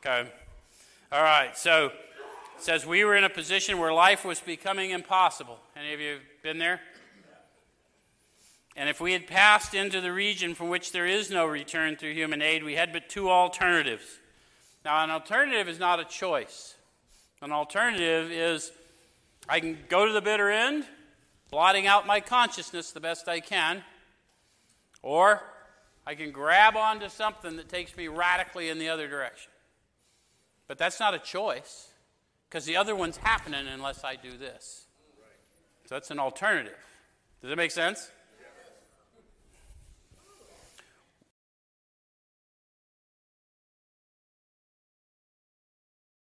Okay. All right. So it says we were in a position where life was becoming impossible. Any of you been there? And if we had passed into the region from which there is no return through human aid, we had but two alternatives. Now, an alternative is not a choice. An alternative is I can go to the bitter end, blotting out my consciousness the best I can, or I can grab onto something that takes me radically in the other direction. But that's not a choice because the other one's happening unless I do this. So that's an alternative. Does that make sense?